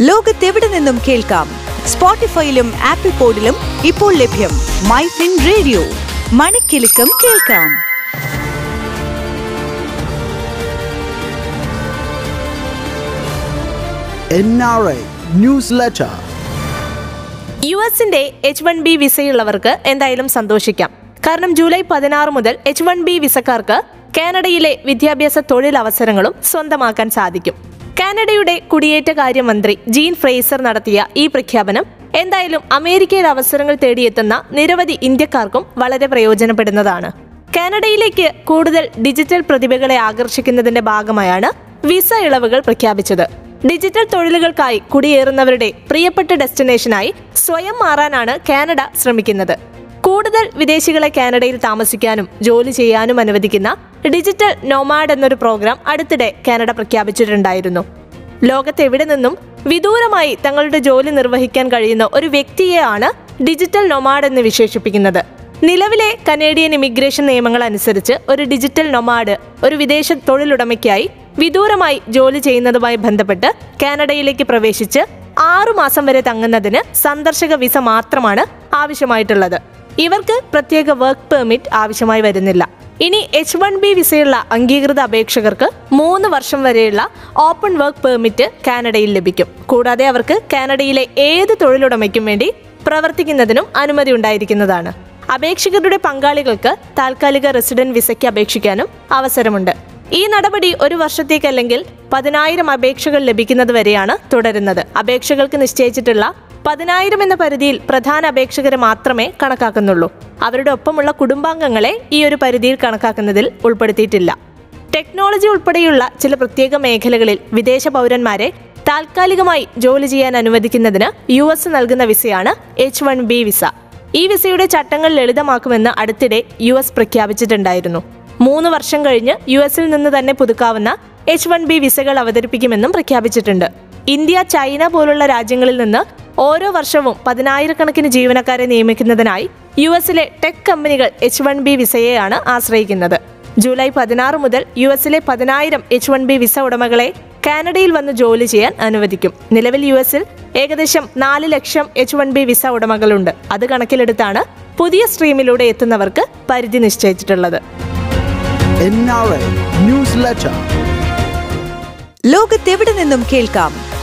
ലോകത്തെവിടെ നിന്നും കേൾക്കാം? സ്പോട്ടിഫൈയിലും ആപ്പിൾ പോഡിലും ഇപ്പോൾ ലഭ്യം മൈ ഫിൻ റേഡിയോ. മണിക്കെലക്കം കേൾക്കാം. NRA Newsletter. യു എസിന്റെ എച്ച് വൺ ബി വിസയുള്ളവർക്ക് എന്തായാലും സന്തോഷിക്കാം. കാരണം ജൂലൈ പതിനാറ് മുതൽ എച്ച് വൺ ബി വിസക്കാർക്ക് കാനഡയിലെ വിദ്യാഭ്യാസ തൊഴിലവസരങ്ങളും സ്വന്തമാക്കാൻ സാധിക്കും. കാനഡയുടെ കുടിയേറ്റ കാര്യമന്ത്രി ജീൻ ഫ്രേസർ നടത്തിയ ഈ പ്രഖ്യാപനം എന്തായാലും അമേരിക്കയിൽ അവസരങ്ങൾ തേടിയെത്തുന്ന നിരവധി ഇന്ത്യക്കാർക്കും വളരെ പ്രയോജനപ്പെടുന്നതാണ്. കാനഡയിലേക്ക് കൂടുതൽ ഡിജിറ്റൽ പ്രതിഭകളെ ആകർഷിക്കുന്നതിന്റെ ഭാഗമായാണ് വിസ ഇളവുകൾ പ്രഖ്യാപിച്ചത്. ഡിജിറ്റൽ തൊഴിലുകൾക്കായി കുടിയേറുന്നവരുടെ പ്രിയപ്പെട്ട ഡെസ്റ്റിനേഷനായി സ്വയം മാറാനാണ് കാനഡ ശ്രമിക്കുന്നത്. കൂടുതൽ വിദേശികളെ കാനഡയിൽ താമസിക്കാനും ജോലി ചെയ്യാനും അനുവദിക്കുന്ന ഡിജിറ്റൽ നോമാഡ് എന്നൊരു പ്രോഗ്രാം അടുത്തിടെ കാനഡ പ്രഖ്യാപിച്ചിട്ടുണ്ടായിരുന്നു. ലോകത്തെവിടെ നിന്നും വിദൂരമായി തങ്ങളുടെ ജോലി നിർവഹിക്കാൻ കഴിയുന്ന ഒരു വ്യക്തിയെയാണ് ഡിജിറ്റൽ നൊമാഡ് എന്ന് വിശേഷിപ്പിക്കുന്നത്. നിലവിലെ കനേഡിയൻ ഇമിഗ്രേഷൻ നിയമങ്ങൾ അനുസരിച്ച് ഒരു ഡിജിറ്റൽ നൊമാഡ് ഒരു വിദേശ തൊഴിലുടമയ്ക്കായി വിദൂരമായി ജോലി ചെയ്യുന്നതുമായി ബന്ധപ്പെട്ട് കാനഡയിലേക്ക് പ്രവേശിച്ച് ആറു മാസം വരെ തങ്ങുന്നതിന് സന്ദർശക വിസ മാത്രമാണ് ആവശ്യമായിട്ടുള്ളത്. ഇവർക്ക് പ്രത്യേക വർക്ക് പെർമിറ്റ് ആവശ്യമായി വരുന്നില്ല. ഇനി എച്ച് വൺ ബി വിസയുള്ള അംഗീകൃത അപേക്ഷകർക്ക് മൂന്ന് വർഷം വരെയുള്ള ഓപ്പൺ വർക്ക് പെർമിറ്റ് കാനഡയിൽ ലഭിക്കും. കൂടാതെ അവർക്ക് കാനഡയിലെ ഏത് തൊഴിലുടമയ്ക്കും വേണ്ടി പ്രവർത്തിക്കുന്നതിനും അനുമതി ഉണ്ടായിരിക്കുന്നതാണ്. അപേക്ഷകരുടെ പങ്കാളികൾക്ക് താൽക്കാലിക റെസിഡന്റ് വിസയ്ക്ക് അപേക്ഷിക്കാനും അവസരമുണ്ട്. ഈ നടപടി ഒരു വർഷത്തേക്കല്ലെങ്കിൽ പതിനായിരം അപേക്ഷകൾ ലഭിക്കുന്നത് വരെയാണ് തുടരുന്നത്. അപേക്ഷകൾക്ക് നിശ്ചയിച്ചിട്ടുള്ള പതിനായിരം എന്ന പരിധിയിൽ പ്രധാന അപേക്ഷകരെ മാത്രമേ കണക്കാക്കുന്നുള്ളൂ. അവരുടെ ഒപ്പമുള്ള കുടുംബാംഗങ്ങളെ ഈ ഒരു പരിധിയിൽ കണക്കാക്കുന്നതിൽ ഉൾപ്പെടുത്തിയിട്ടില്ല. ടെക്നോളജി ഉൾപ്പെടെയുള്ള ചില പ്രത്യേക മേഖലകളിൽ വിദേശ പൗരന്മാരെ താൽക്കാലികമായി ജോലി ചെയ്യാൻ അനുവദിക്കുന്നതിന് യു എസ് നൽകുന്ന വിസയാണ് എച്ച് വൺ ബി വിസ. ഈ വിസയുടെ ചട്ടങ്ങൾ ലളിതമാക്കുമെന്ന് അടുത്തിടെ യു എസ് പ്രഖ്യാപിച്ചിട്ടുണ്ടായിരുന്നു. മൂന്ന് വർഷം കഴിഞ്ഞ് യു എസിൽ നിന്ന് തന്നെ പുതുക്കാവുന്ന എച്ച് വൺ ബി വിസകൾ അവതരിപ്പിക്കുമെന്നും പ്രഖ്യാപിച്ചിട്ടുണ്ട്. ഇന്ത്യ ചൈന പോലുള്ള രാജ്യങ്ങളിൽ നിന്ന് ഓരോ വർഷവും പതിനായിരക്കണക്കിന് ജീവനക്കാരെ നിയമിക്കുന്നതിനായി യു എസിലെ ടെക് കമ്പനികൾ എച്ച് വൺ ബി വിസയെയാണ് ആശ്രയിക്കുന്നത്. ജൂലൈ പതിനാറ് മുതൽ യു എസിലെ പതിനായിരം എച്ച് വൺ ബി വിസ ഉടമകളെ കാനഡയിൽ വന്ന് ജോലി ചെയ്യാൻ അനുവദിക്കും. നിലവിൽ യു എസിൽ ഏകദേശം നാല് ലക്ഷം എച്ച് വൺ ബി വിസ ഉടമകളുണ്ട്. അത് കണക്കിലെടുത്താണ് പുതിയ സ്ട്രീമിലൂടെ എത്തുന്നവർക്ക് പരിധി നിശ്ചയിച്ചിട്ടുള്ളത്. ലോകത്തെവിടെ നിന്നും കേൾക്കാം?